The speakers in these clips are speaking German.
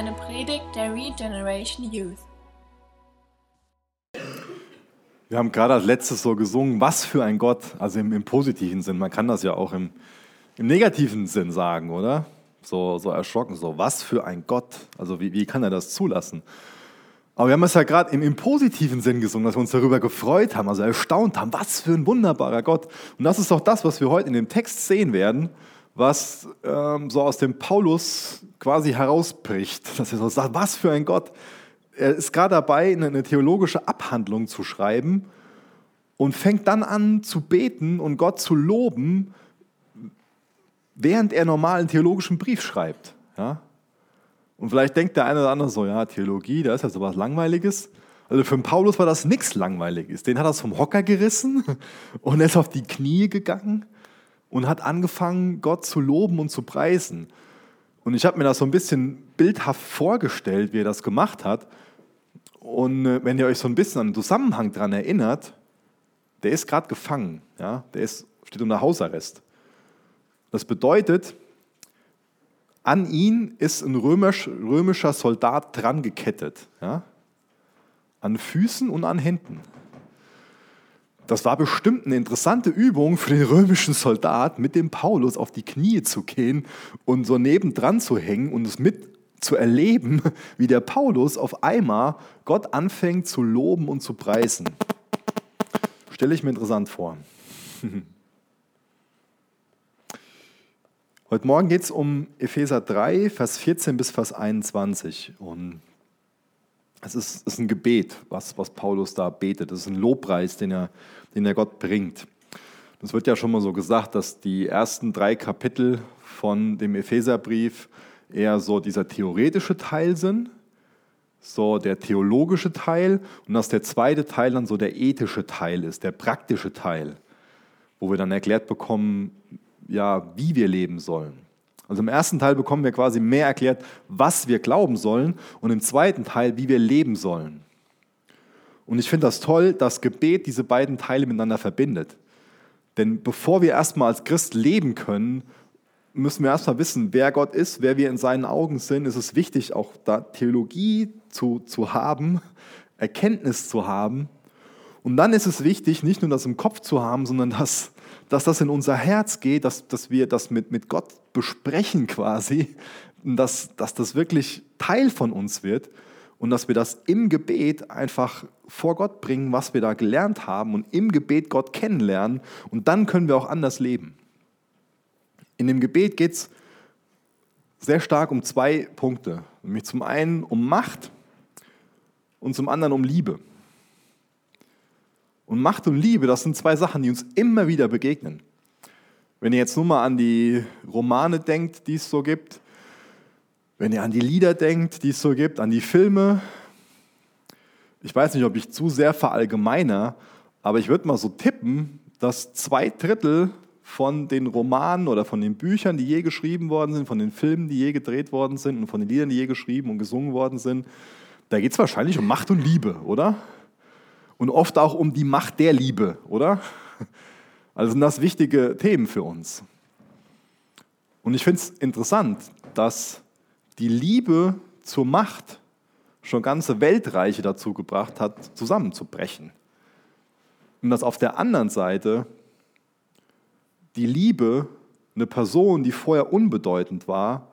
eine Predigt der Regeneration Youth. Wir haben gerade als letztes so gesungen, was für ein Gott, also im, im positiven Sinn. Man kann das ja auch im, im negativen Sinn sagen, oder? So, so erschrocken, so, was für ein Gott. Also wie, wie kann er das zulassen? Aber wir haben es ja gerade im, im, positiven Sinn gesungen, dass wir uns darüber gefreut haben, also erstaunt haben, was für ein wunderbarer Gott. Und das ist auch das, was wir heute in dem Text sehen werden, was ähm, so aus dem Paulus quasi herausbricht. Dass er so sagt, was für ein Gott. Er ist gerade dabei, eine theologische Abhandlung zu schreiben und fängt dann an zu beten und Gott zu loben, während er normal einen theologischen Brief schreibt. Ja? Und vielleicht denkt der eine oder andere so, ja, Theologie, da ist ja sowas Langweiliges. Also für den Paulus war das nichts Langweiliges. Den hat das vom Hocker gerissen und er ist auf die Knie gegangen und hat angefangen, Gott zu loben und zu preisen. Und ich habe mir das so ein bisschen bildhaft vorgestellt, wie er das gemacht hat. Und äh, wenn ihr euch so ein bisschen an den Zusammenhang daran erinnert, der ist gerade gefangen, ja? der ist, steht unter Hausarrest. Das bedeutet, an ihn ist ein römisch, römischer Soldat dran gekettet. Ja? An Füßen und an Händen. Das war bestimmt eine interessante Übung für den römischen Soldat, mit dem Paulus auf die Knie zu gehen und so nebendran zu hängen und es mit zu erleben, wie der Paulus auf einmal Gott anfängt zu loben und zu preisen. Stelle ich mir interessant vor. Heute Morgen geht es um Epheser 3, Vers 14 bis Vers 21. Und es ist, ist ein Gebet, was, was Paulus da betet. Es ist ein Lobpreis, den er, den er Gott bringt. Es wird ja schon mal so gesagt, dass die ersten drei Kapitel von dem Epheserbrief eher so dieser theoretische Teil sind, so der theologische Teil und dass der zweite Teil dann so der ethische Teil ist, der praktische Teil, wo wir dann erklärt bekommen, ja, wie wir leben sollen. Also im ersten Teil bekommen wir quasi mehr erklärt, was wir glauben sollen und im zweiten Teil, wie wir leben sollen. Und ich finde das toll, dass Gebet diese beiden Teile miteinander verbindet. Denn bevor wir erstmal als Christ leben können, müssen wir erstmal wissen, wer Gott ist, wer wir in seinen Augen sind. Es ist wichtig, auch da Theologie zu, zu haben, Erkenntnis zu haben. Und dann ist es wichtig, nicht nur das im Kopf zu haben, sondern das dass das in unser Herz geht, dass, dass wir das mit, mit Gott besprechen quasi, dass, dass das wirklich Teil von uns wird und dass wir das im Gebet einfach vor Gott bringen, was wir da gelernt haben und im Gebet Gott kennenlernen und dann können wir auch anders leben. In dem Gebet geht es sehr stark um zwei Punkte, nämlich zum einen um Macht und zum anderen um Liebe. Und Macht und Liebe, das sind zwei Sachen, die uns immer wieder begegnen. Wenn ihr jetzt nur mal an die Romane denkt, die es so gibt, wenn ihr an die Lieder denkt, die es so gibt, an die Filme, ich weiß nicht, ob ich zu sehr verallgemeiner, aber ich würde mal so tippen, dass zwei Drittel von den Romanen oder von den Büchern, die je geschrieben worden sind, von den Filmen, die je gedreht worden sind und von den Liedern, die je geschrieben und gesungen worden sind, da geht es wahrscheinlich um Macht und Liebe, oder? Und oft auch um die Macht der Liebe, oder? Also sind das wichtige Themen für uns. Und ich finde es interessant, dass die Liebe zur Macht schon ganze Weltreiche dazu gebracht hat, zusammenzubrechen. Und dass auf der anderen Seite die Liebe eine Person, die vorher unbedeutend war,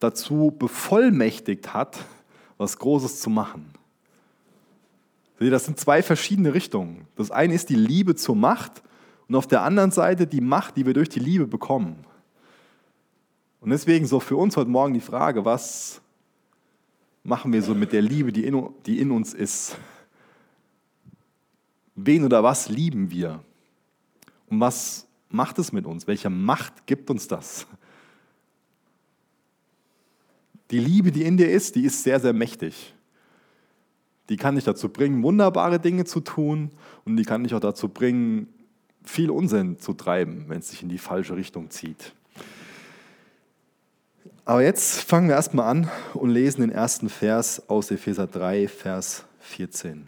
dazu bevollmächtigt hat, was Großes zu machen. Das sind zwei verschiedene Richtungen. Das eine ist die Liebe zur Macht und auf der anderen Seite die Macht, die wir durch die Liebe bekommen. Und deswegen so für uns heute Morgen die Frage, was machen wir so mit der Liebe, die in, die in uns ist? Wen oder was lieben wir? Und was macht es mit uns? Welche Macht gibt uns das? Die Liebe, die in dir ist, die ist sehr, sehr mächtig. Die kann dich dazu bringen, wunderbare Dinge zu tun und die kann dich auch dazu bringen, viel Unsinn zu treiben, wenn es sich in die falsche Richtung zieht. Aber jetzt fangen wir erstmal an und lesen den ersten Vers aus Epheser 3, Vers 14.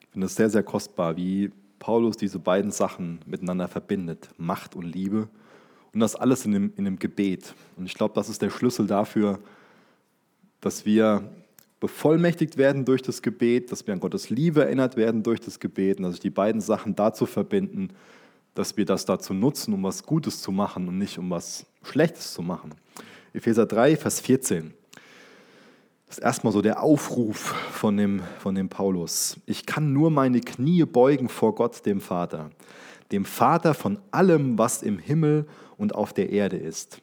Ich finde es sehr, sehr kostbar, wie Paulus diese beiden Sachen miteinander verbindet, Macht und Liebe, Und das alles in dem, in dem Gebet. Und ich glaube, das ist der Schlüssel dafür, dass wir bevollmächtigt werden durch das Gebet, dass wir an Gottes Liebe erinnert werden durch das Gebet und dass sich die beiden Sachen dazu verbinden, dass wir das dazu nutzen, um was Gutes zu machen und nicht um was Schlechtes zu machen. Epheser 3, Vers 14. Das ist erstmal so der Aufruf von dem, von dem Paulus. Ich kann nur meine Knie beugen vor Gott, dem Vater, dem Vater von allem, was im Himmel und auf der Erde ist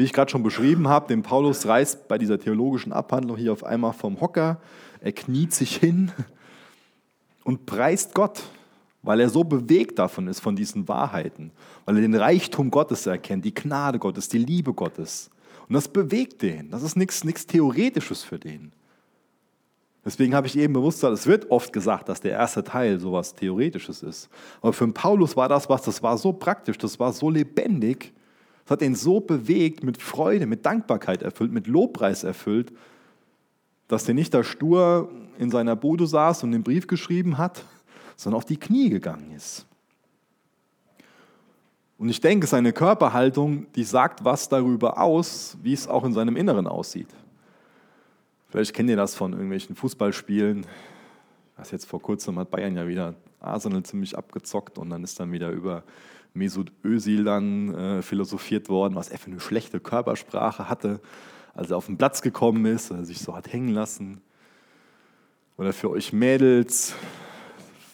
wie ich gerade schon beschrieben habe, den Paulus reißt bei dieser theologischen Abhandlung hier auf einmal vom Hocker, er kniet sich hin und preist Gott, weil er so bewegt davon ist, von diesen Wahrheiten, weil er den Reichtum Gottes erkennt, die Gnade Gottes, die Liebe Gottes. Und das bewegt den. Das ist nichts, Theoretisches für den. Deswegen habe ich eben bewusst gesagt, es wird oft gesagt, dass der erste Teil so sowas Theoretisches ist. Aber für Paulus war das was, das war so praktisch, das war so lebendig, es hat ihn so bewegt, mit Freude, mit Dankbarkeit erfüllt, mit Lobpreis erfüllt, dass er nicht da stur in seiner Bude saß und den Brief geschrieben hat, sondern auf die Knie gegangen ist. Und ich denke, seine Körperhaltung, die sagt was darüber aus, wie es auch in seinem Inneren aussieht. Vielleicht kennt ihr das von irgendwelchen Fußballspielen. Das jetzt vor kurzem hat Bayern ja wieder Arsenal ziemlich abgezockt und dann ist dann wieder über Mesut Özil dann äh, philosophiert worden, was er für eine schlechte Körpersprache hatte, als er auf den Platz gekommen ist, sich so hat hängen lassen. Oder für euch Mädels,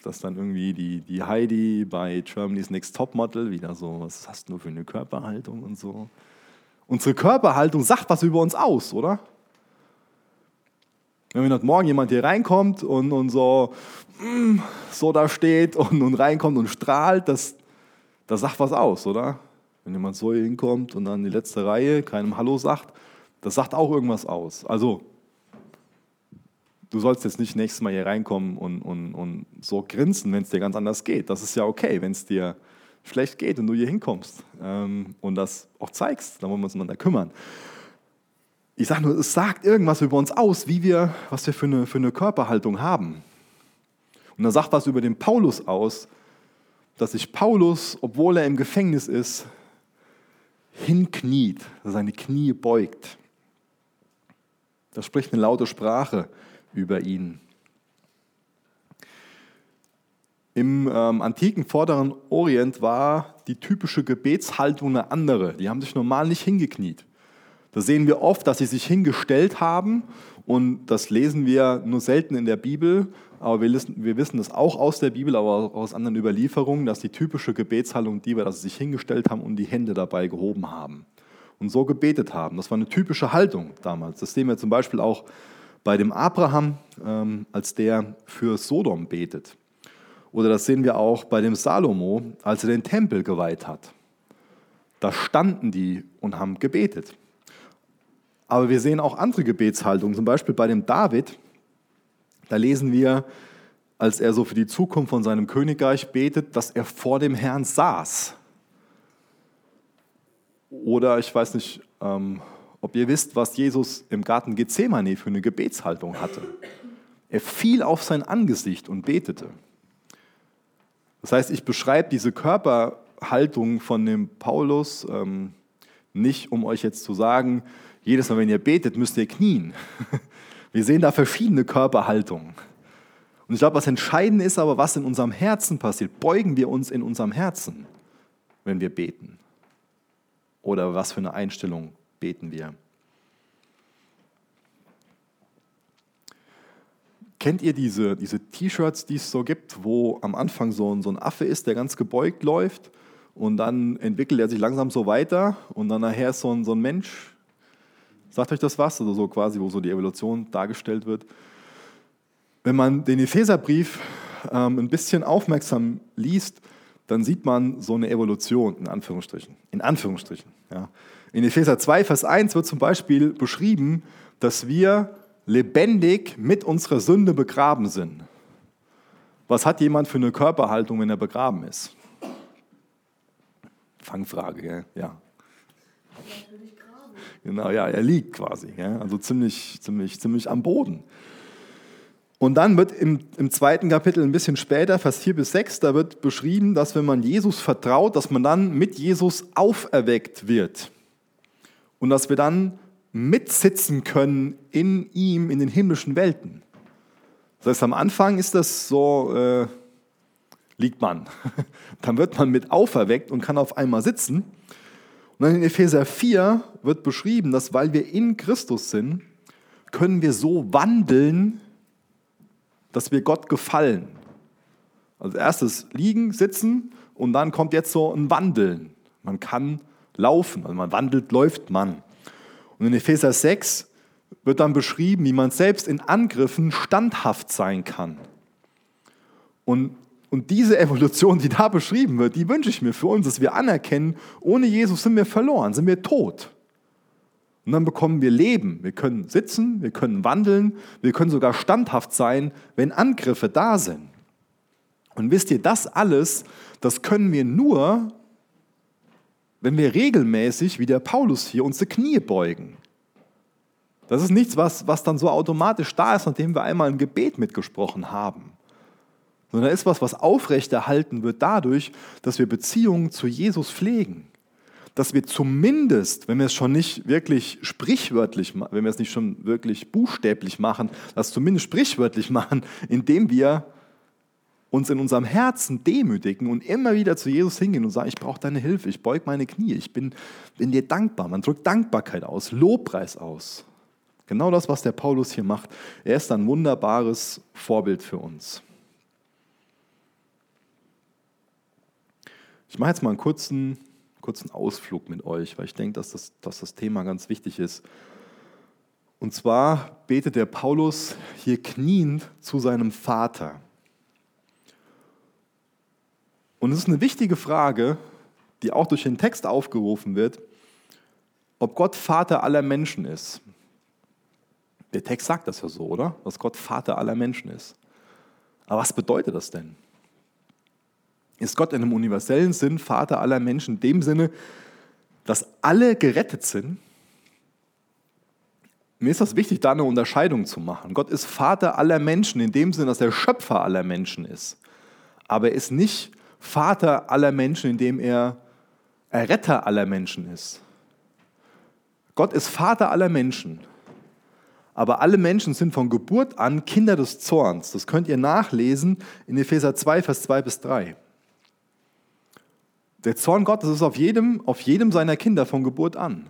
dass dann irgendwie die, die Heidi bei Germany's Next Topmodel wieder so, was hast du für eine Körperhaltung und so. Unsere Körperhaltung sagt was über uns aus, oder? Wenn heute Morgen jemand hier reinkommt und, und so, mm, so da steht und, und reinkommt und strahlt, das, das sagt was aus, oder? Wenn jemand so hinkommt und dann die letzte Reihe keinem Hallo sagt, das sagt auch irgendwas aus. Also, du sollst jetzt nicht nächstes Mal hier reinkommen und, und, und so grinsen, wenn es dir ganz anders geht. Das ist ja okay, wenn es dir schlecht geht und du hier hinkommst ähm, und das auch zeigst, dann wollen wir uns miteinander kümmern. Ich sage nur, es sagt irgendwas über uns aus, wie wir, was wir für eine, für eine Körperhaltung haben. Und da sagt was über den Paulus aus, dass sich Paulus, obwohl er im Gefängnis ist, hinkniet, seine Knie beugt. Das spricht eine laute Sprache über ihn. Im ähm, antiken Vorderen Orient war die typische Gebetshaltung eine andere. Die haben sich normal nicht hingekniet. Da sehen wir oft, dass sie sich hingestellt haben und das lesen wir nur selten in der Bibel. Aber wir wissen, wir wissen das auch aus der Bibel, aber auch aus anderen Überlieferungen, dass die typische Gebetshaltung die war, dass sie sich hingestellt haben und die Hände dabei gehoben haben und so gebetet haben. Das war eine typische Haltung damals. Das sehen wir zum Beispiel auch bei dem Abraham, ähm, als der für Sodom betet. Oder das sehen wir auch bei dem Salomo, als er den Tempel geweiht hat. Da standen die und haben gebetet. Aber wir sehen auch andere Gebetshaltungen, zum Beispiel bei dem David, da lesen wir, als er so für die Zukunft von seinem Königreich betet, dass er vor dem Herrn saß. Oder ich weiß nicht, ähm, ob ihr wisst, was Jesus im Garten Gethsemane für eine Gebetshaltung hatte. Er fiel auf sein Angesicht und betete. Das heißt, ich beschreibe diese Körperhaltung von dem Paulus ähm, nicht, um euch jetzt zu sagen, jedes Mal, wenn ihr betet, müsst ihr knien. Wir sehen da verschiedene Körperhaltungen. Und ich glaube, was entscheidend ist aber, was in unserem Herzen passiert. Beugen wir uns in unserem Herzen, wenn wir beten? Oder was für eine Einstellung beten wir? Kennt ihr diese, diese T-Shirts, die es so gibt, wo am Anfang so ein, so ein Affe ist, der ganz gebeugt läuft und dann entwickelt er sich langsam so weiter und dann nachher ist so ein, so ein Mensch, Sagt euch das was? Also so quasi, wo so die Evolution dargestellt wird. Wenn man den Epheserbrief ähm, ein bisschen aufmerksam liest, dann sieht man so eine Evolution, in Anführungsstrichen. In Anführungsstrichen. Ja. In Epheser 2, Vers 1 wird zum Beispiel beschrieben, dass wir lebendig mit unserer Sünde begraben sind. Was hat jemand für eine Körperhaltung, wenn er begraben ist? Fangfrage, gell? ja. Genau, ja, er liegt quasi, ja, also ziemlich, ziemlich, ziemlich am Boden. Und dann wird im, im zweiten Kapitel ein bisschen später, Vers 4 bis 6, da wird beschrieben, dass wenn man Jesus vertraut, dass man dann mit Jesus auferweckt wird. Und dass wir dann mitsitzen können in ihm, in den himmlischen Welten. Das heißt, am Anfang ist das so, äh, liegt man. Dann wird man mit auferweckt und kann auf einmal sitzen. Und in Epheser 4 wird beschrieben, dass weil wir in Christus sind, können wir so wandeln, dass wir Gott gefallen. Als erstes liegen, sitzen und dann kommt jetzt so ein Wandeln. Man kann laufen, also man wandelt, läuft man. Und in Epheser 6 wird dann beschrieben, wie man selbst in Angriffen standhaft sein kann. Und, und diese Evolution, die da beschrieben wird, die wünsche ich mir für uns, dass wir anerkennen, ohne Jesus sind wir verloren, sind wir tot. Und dann bekommen wir Leben. Wir können sitzen, wir können wandeln, wir können sogar standhaft sein, wenn Angriffe da sind. Und wisst ihr, das alles, das können wir nur, wenn wir regelmäßig, wie der Paulus hier, unsere Knie beugen. Das ist nichts, was, was dann so automatisch da ist, nachdem wir einmal ein Gebet mitgesprochen haben. Sondern ist was, was aufrechterhalten wird dadurch, dass wir Beziehungen zu Jesus pflegen. Dass wir zumindest, wenn wir es schon nicht wirklich sprichwörtlich, wenn wir es nicht schon wirklich buchstäblich machen, das zumindest sprichwörtlich machen, indem wir uns in unserem Herzen demütigen und immer wieder zu Jesus hingehen und sagen, ich brauche deine Hilfe, ich beug meine Knie, ich bin, bin dir dankbar. Man drückt Dankbarkeit aus, Lobpreis aus. Genau das, was der Paulus hier macht. Er ist ein wunderbares Vorbild für uns. Ich mache jetzt mal einen kurzen, kurzen Ausflug mit euch, weil ich denke, dass das, dass das Thema ganz wichtig ist. Und zwar betet der Paulus hier kniend zu seinem Vater. Und es ist eine wichtige Frage, die auch durch den Text aufgerufen wird, ob Gott Vater aller Menschen ist. Der Text sagt das ja so, oder? Dass Gott Vater aller Menschen ist. Aber was bedeutet das denn? Ist Gott in einem universellen Sinn Vater aller Menschen in dem Sinne, dass alle gerettet sind? Mir ist das wichtig, da eine Unterscheidung zu machen. Gott ist Vater aller Menschen in dem Sinne, dass er Schöpfer aller Menschen ist. Aber er ist nicht Vater aller Menschen, indem er Erretter aller Menschen ist. Gott ist Vater aller Menschen aber alle Menschen sind von Geburt an Kinder des Zorns. Das könnt ihr nachlesen in Epheser 2, Vers 2 bis 3. Der Zorn Gottes ist auf jedem, auf jedem seiner Kinder von Geburt an.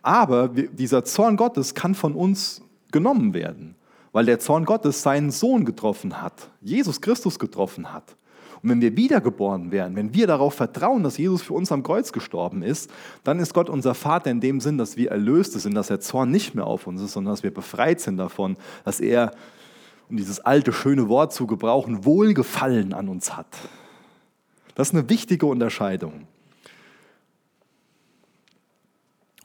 Aber dieser Zorn Gottes kann von uns genommen werden, weil der Zorn Gottes seinen Sohn getroffen hat, Jesus Christus getroffen hat. Und wenn wir wiedergeboren werden, wenn wir darauf vertrauen, dass Jesus für uns am Kreuz gestorben ist, dann ist Gott unser Vater in dem Sinn, dass wir Erlöste sind, dass der Zorn nicht mehr auf uns ist, sondern dass wir befreit sind davon, dass er, um dieses alte, schöne Wort zu gebrauchen, Wohlgefallen an uns hat. Das ist eine wichtige Unterscheidung.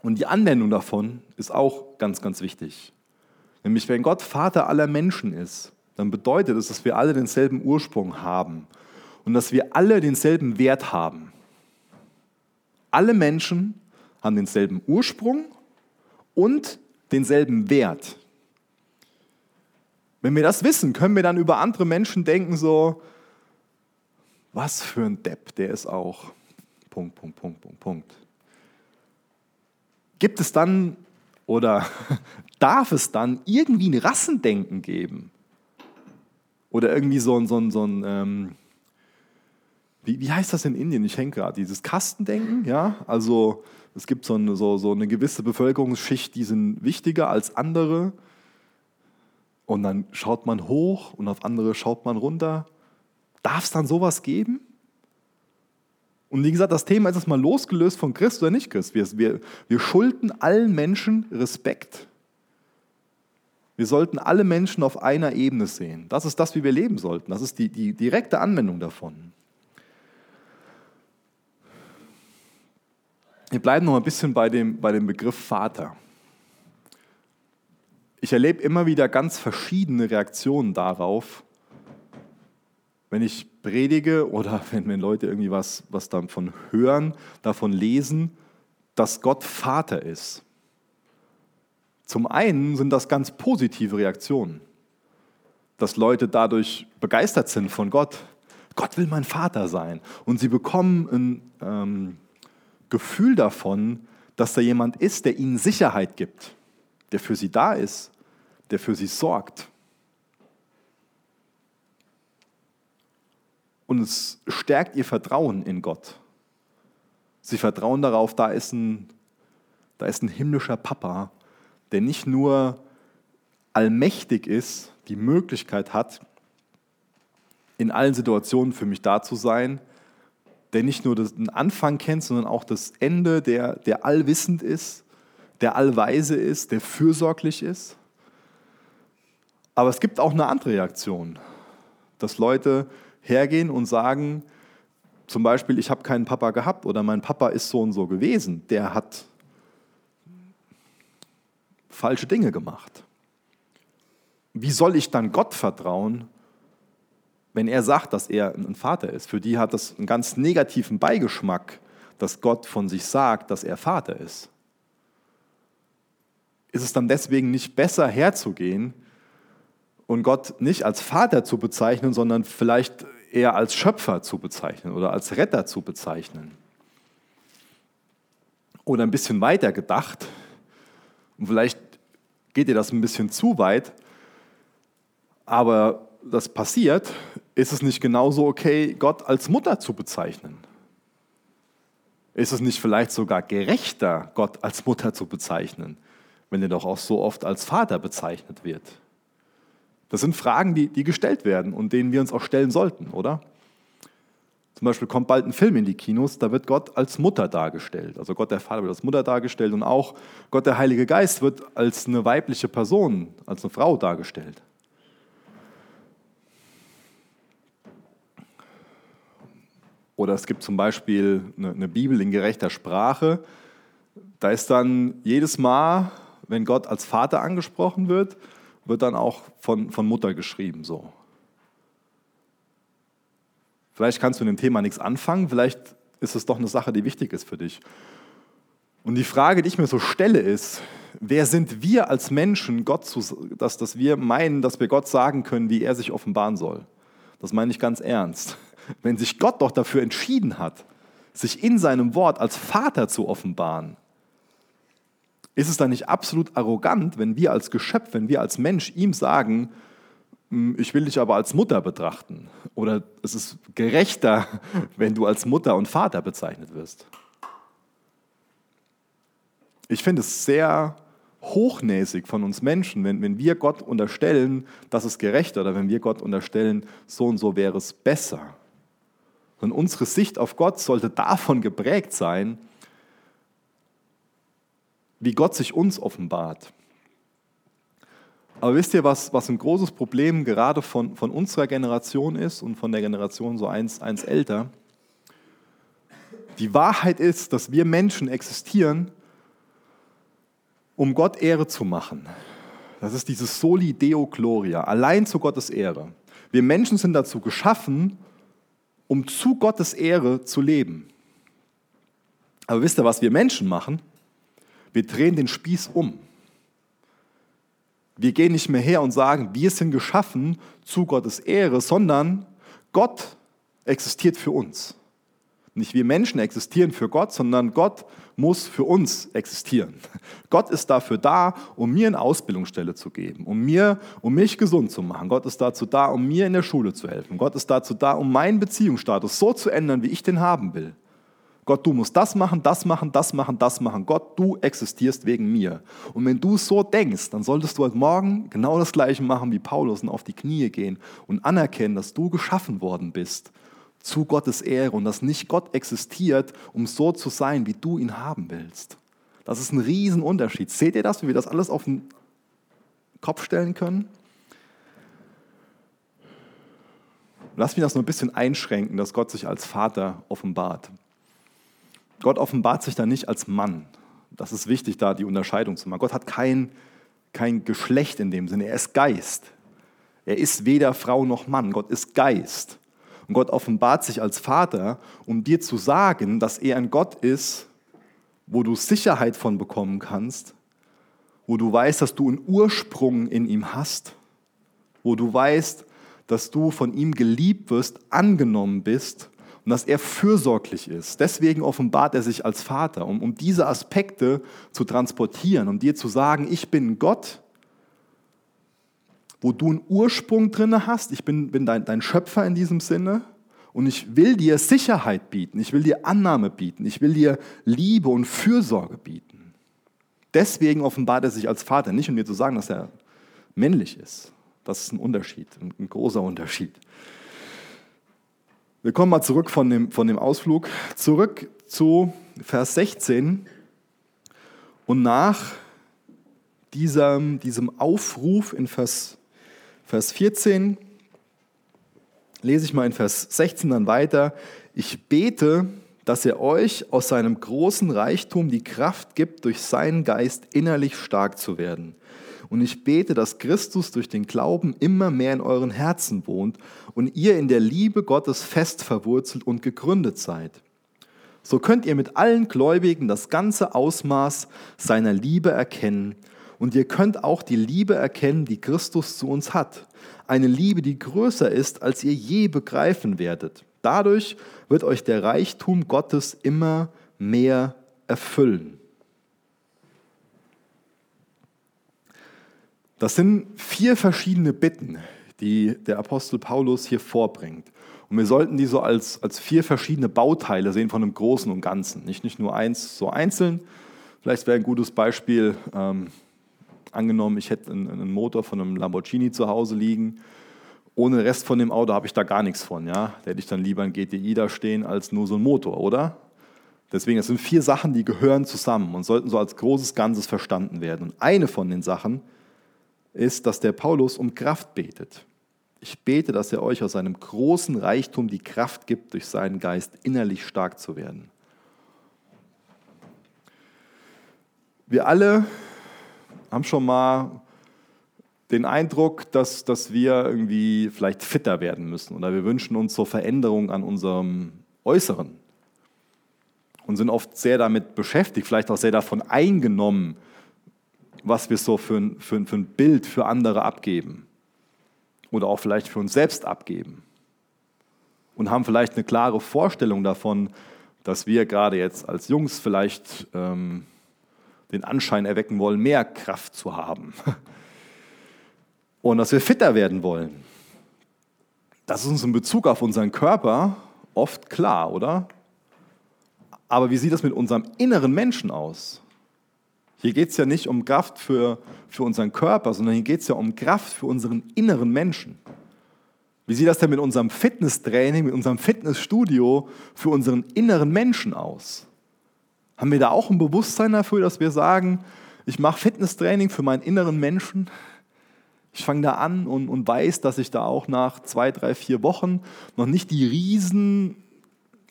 Und die Anwendung davon ist auch ganz, ganz wichtig. Nämlich, wenn Gott Vater aller Menschen ist, dann bedeutet es, dass wir alle denselben Ursprung haben und dass wir alle denselben Wert haben. Alle Menschen haben denselben Ursprung und denselben Wert. Wenn wir das wissen, können wir dann über andere Menschen denken, so, was für ein Depp, der ist auch. Punkt, Punkt, Punkt, Punkt, Punkt. Gibt es dann oder darf es dann irgendwie ein Rassendenken geben? Oder irgendwie so ein, so ein, so ein ähm, wie, wie heißt das in Indien? Ich hänge gerade, dieses Kastendenken, ja, also es gibt so eine, so, so eine gewisse Bevölkerungsschicht, die sind wichtiger als andere. Und dann schaut man hoch und auf andere schaut man runter. Darf es dann sowas geben? Und wie gesagt, das Thema ist jetzt mal losgelöst von Christ oder nicht Christ. Wir, wir, wir schulden allen Menschen Respekt. Wir sollten alle Menschen auf einer Ebene sehen. Das ist das, wie wir leben sollten. Das ist die, die direkte Anwendung davon. Wir bleiben noch ein bisschen bei dem, bei dem Begriff Vater. Ich erlebe immer wieder ganz verschiedene Reaktionen darauf, wenn ich predige oder wenn, wenn Leute irgendwie was, was davon hören, davon lesen, dass Gott Vater ist. Zum einen sind das ganz positive Reaktionen, dass Leute dadurch begeistert sind von Gott. Gott will mein Vater sein. Und sie bekommen ein ähm, Gefühl davon, dass da jemand ist, der ihnen Sicherheit gibt, der für sie da ist, der für sie sorgt. Und es stärkt ihr Vertrauen in Gott. Sie vertrauen darauf, da ist ein, da ist ein himmlischer Papa, der nicht nur allmächtig ist, die Möglichkeit hat, in allen Situationen für mich da zu sein, der nicht nur den Anfang kennt, sondern auch das Ende, der, der allwissend ist, der allweise ist, der fürsorglich ist. Aber es gibt auch eine andere Reaktion, dass Leute hergehen und sagen, zum Beispiel, ich habe keinen Papa gehabt oder mein Papa ist so und so gewesen, der hat falsche Dinge gemacht. Wie soll ich dann Gott vertrauen, wenn er sagt, dass er ein Vater ist? Für die hat das einen ganz negativen Beigeschmack, dass Gott von sich sagt, dass er Vater ist. Ist es dann deswegen nicht besser herzugehen und Gott nicht als Vater zu bezeichnen, sondern vielleicht eher als Schöpfer zu bezeichnen oder als Retter zu bezeichnen. Oder ein bisschen weiter gedacht, und vielleicht geht dir das ein bisschen zu weit, aber das passiert, ist es nicht genauso okay, Gott als Mutter zu bezeichnen? Ist es nicht vielleicht sogar gerechter, Gott als Mutter zu bezeichnen, wenn er doch auch so oft als Vater bezeichnet wird? Das sind Fragen, die, die gestellt werden und denen wir uns auch stellen sollten, oder? Zum Beispiel kommt bald ein Film in die Kinos, da wird Gott als Mutter dargestellt. Also Gott der Vater wird als Mutter dargestellt und auch Gott der Heilige Geist wird als eine weibliche Person, als eine Frau dargestellt. Oder es gibt zum Beispiel eine, eine Bibel in gerechter Sprache. Da ist dann jedes Mal, wenn Gott als Vater angesprochen wird, wird dann auch von, von Mutter geschrieben. So. Vielleicht kannst du mit dem Thema nichts anfangen, vielleicht ist es doch eine Sache, die wichtig ist für dich. Und die Frage, die ich mir so stelle, ist, wer sind wir als Menschen, Gott zu, dass, dass wir meinen, dass wir Gott sagen können, wie er sich offenbaren soll? Das meine ich ganz ernst. Wenn sich Gott doch dafür entschieden hat, sich in seinem Wort als Vater zu offenbaren, ist es dann nicht absolut arrogant, wenn wir als Geschöpf, wenn wir als Mensch ihm sagen, hm, ich will dich aber als Mutter betrachten? Oder es ist gerechter, wenn du als Mutter und Vater bezeichnet wirst? Ich finde es sehr hochnäsig von uns Menschen, wenn, wenn wir Gott unterstellen, das ist gerechter, oder wenn wir Gott unterstellen, so und so wäre es besser. Und unsere Sicht auf Gott sollte davon geprägt sein, wie Gott sich uns offenbart. Aber wisst ihr, was, was ein großes Problem gerade von, von unserer Generation ist und von der Generation so eins, eins älter? Die Wahrheit ist, dass wir Menschen existieren, um Gott Ehre zu machen. Das ist dieses Soli Deo Gloria, allein zu Gottes Ehre. Wir Menschen sind dazu geschaffen, um zu Gottes Ehre zu leben. Aber wisst ihr, was wir Menschen machen? Wir drehen den Spieß um. Wir gehen nicht mehr her und sagen, wir sind geschaffen zu Gottes Ehre, sondern Gott existiert für uns. Nicht wir Menschen existieren für Gott, sondern Gott muss für uns existieren. Gott ist dafür da, um mir eine Ausbildungsstelle zu geben, um mir, um mich gesund zu machen. Gott ist dazu da, um mir in der Schule zu helfen. Gott ist dazu da, um meinen Beziehungsstatus so zu ändern, wie ich den haben will. Gott, du musst das machen, das machen, das machen, das machen. Gott, du existierst wegen mir. Und wenn du so denkst, dann solltest du heute Morgen genau das Gleiche machen wie Paulus und auf die Knie gehen und anerkennen, dass du geschaffen worden bist zu Gottes Ehre und dass nicht Gott existiert, um so zu sein, wie du ihn haben willst. Das ist ein Riesenunterschied. Seht ihr das, wie wir das alles auf den Kopf stellen können? Lass mich das nur ein bisschen einschränken, dass Gott sich als Vater offenbart. Gott offenbart sich da nicht als Mann. Das ist wichtig, da die Unterscheidung zu machen. Gott hat kein, kein Geschlecht in dem Sinne. Er ist Geist. Er ist weder Frau noch Mann. Gott ist Geist. Und Gott offenbart sich als Vater, um dir zu sagen, dass er ein Gott ist, wo du Sicherheit von bekommen kannst wo du weißt, dass du einen Ursprung in ihm hast, wo du weißt, dass du von ihm geliebt wirst, angenommen bist und dass er fürsorglich ist. Deswegen offenbart er sich als Vater, um, um diese Aspekte zu transportieren, um dir zu sagen, ich bin Gott, wo du einen Ursprung drin hast, ich bin, bin dein, dein Schöpfer in diesem Sinne und ich will dir Sicherheit bieten, ich will dir Annahme bieten, ich will dir Liebe und Fürsorge bieten. Deswegen offenbart er sich als Vater, nicht um dir zu sagen, dass er männlich ist. Das ist ein Unterschied, ein großer Unterschied. Wir kommen mal zurück von dem, von dem Ausflug, zurück zu Vers 16. Und nach diesem, diesem Aufruf in Vers, Vers 14 lese ich mal in Vers 16 dann weiter. Ich bete, dass er euch aus seinem großen Reichtum die Kraft gibt, durch seinen Geist innerlich stark zu werden und ich bete, dass Christus durch den Glauben immer mehr in euren Herzen wohnt und ihr in der Liebe Gottes fest verwurzelt und gegründet seid. So könnt ihr mit allen Gläubigen das ganze Ausmaß seiner Liebe erkennen und ihr könnt auch die Liebe erkennen, die Christus zu uns hat. Eine Liebe, die größer ist, als ihr je begreifen werdet. Dadurch wird euch der Reichtum Gottes immer mehr erfüllen. Das sind vier verschiedene Bitten, die der Apostel Paulus hier vorbringt. Und wir sollten die so als, als vier verschiedene Bauteile sehen von einem Großen und Ganzen. Nicht, nicht nur eins so einzeln. Vielleicht wäre ein gutes Beispiel, ähm, angenommen, ich hätte einen, einen, Motor von einem Lamborghini zu Hause liegen. Ohne Rest von dem Auto habe ich da gar nichts von. Ja? Da hätte ich dann lieber ein GTI da stehen als nur so ein Motor, oder? Deswegen, es sind vier Sachen, die gehören zusammen und sollten so als großes Ganzes verstanden werden. Und eine von den Sachen ist, dass der Paulus um Kraft betet. Ich bete, dass er euch aus seinem großen Reichtum die Kraft gibt, durch seinen Geist innerlich stark zu werden. Wir alle haben schon mal den Eindruck, dass, dass wir irgendwie vielleicht fitter werden müssen oder wir wünschen uns so Veränderungen an unserem Äußeren und sind oft sehr damit beschäftigt, vielleicht auch sehr davon eingenommen, was wir so für ein, für, für ein Bild für andere abgeben oder auch vielleicht für uns selbst abgeben und haben vielleicht eine klare Vorstellung davon, dass wir gerade jetzt als Jungs vielleicht ähm, den Anschein erwecken wollen, mehr Kraft zu haben und dass wir fitter werden wollen. Das ist uns in Bezug auf unseren Körper oft klar, oder? Aber wie sieht das mit unserem inneren Menschen aus? Hier geht es ja nicht um Kraft für, für unseren Körper, sondern hier geht es ja um Kraft für unseren inneren Menschen. Wie sieht das denn mit unserem Fitnesstraining, mit unserem Fitnessstudio für unseren inneren Menschen aus? Haben wir da auch ein Bewusstsein dafür, dass wir sagen, ich mache Fitnesstraining für meinen inneren Menschen? Ich fange da an und, und weiß, dass ich da auch nach zwei, drei, vier Wochen noch nicht die riesen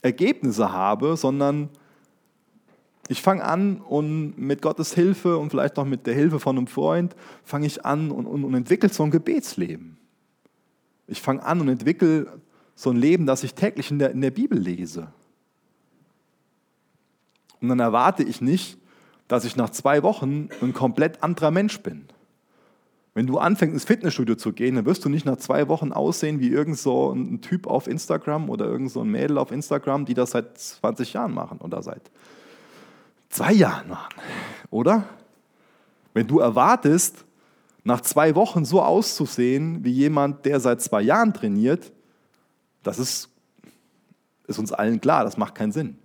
Ergebnisse habe, sondern ich fange an und mit Gottes Hilfe und vielleicht auch mit der Hilfe von einem Freund fange ich an und, und, und entwickle so ein Gebetsleben. Ich fange an und entwickle so ein Leben, das ich täglich in der, in der Bibel lese. Und dann erwarte ich nicht, dass ich nach zwei Wochen ein komplett anderer Mensch bin. Wenn du anfängst, ins Fitnessstudio zu gehen, dann wirst du nicht nach zwei Wochen aussehen wie irgend so ein Typ auf Instagram oder irgend so ein Mädel auf Instagram, die das seit 20 Jahren machen oder seit zwei Jahren machen, oder? Wenn du erwartest, nach zwei Wochen so auszusehen wie jemand, der seit zwei Jahren trainiert, das ist, ist uns allen klar, das macht keinen Sinn.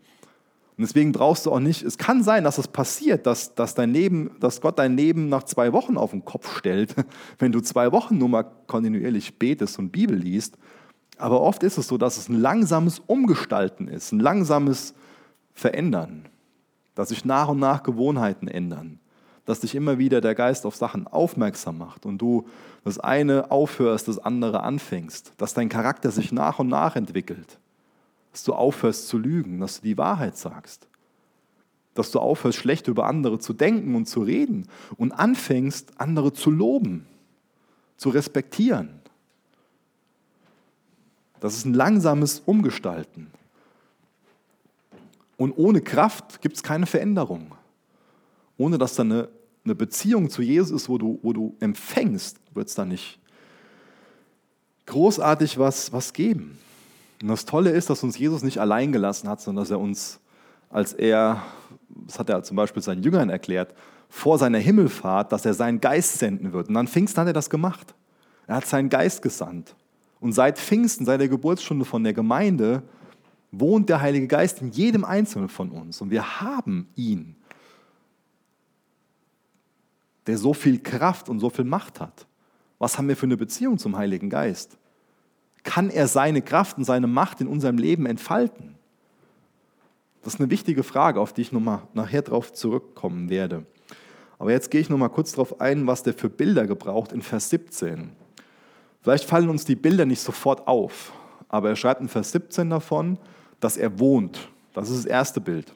Und deswegen brauchst du auch nicht, es kann sein, dass es passiert, dass, dass, dein Leben, dass Gott dein Leben nach zwei Wochen auf den Kopf stellt, wenn du zwei Wochen nur mal kontinuierlich betest und Bibel liest. Aber oft ist es so, dass es ein langsames Umgestalten ist, ein langsames Verändern dass sich nach und nach Gewohnheiten ändern, dass dich immer wieder der Geist auf Sachen aufmerksam macht und du das eine aufhörst, das andere anfängst, dass dein Charakter sich nach und nach entwickelt, dass du aufhörst zu lügen, dass du die Wahrheit sagst, dass du aufhörst, schlecht über andere zu denken und zu reden und anfängst, andere zu loben, zu respektieren. Das ist ein langsames Umgestalten. Und ohne Kraft gibt es keine Veränderung. Ohne dass da eine, eine Beziehung zu Jesus ist, wo du, wo du empfängst, wird es da nicht großartig was, was geben. Und das Tolle ist, dass uns Jesus nicht allein gelassen hat, sondern dass er uns, als er, das hat er zum Beispiel seinen Jüngern erklärt, vor seiner Himmelfahrt, dass er seinen Geist senden wird. Und an Pfingsten hat er das gemacht. Er hat seinen Geist gesandt. Und seit Pfingsten, seit der Geburtsstunde von der Gemeinde, wohnt der Heilige Geist in jedem Einzelnen von uns. Und wir haben ihn, der so viel Kraft und so viel Macht hat. Was haben wir für eine Beziehung zum Heiligen Geist? Kann er seine Kraft und seine Macht in unserem Leben entfalten? Das ist eine wichtige Frage, auf die ich nochmal nachher drauf zurückkommen werde. Aber jetzt gehe ich nochmal kurz darauf ein, was der für Bilder gebraucht in Vers 17. Vielleicht fallen uns die Bilder nicht sofort auf, aber er schreibt in Vers 17 davon, dass er wohnt. Das ist das erste Bild.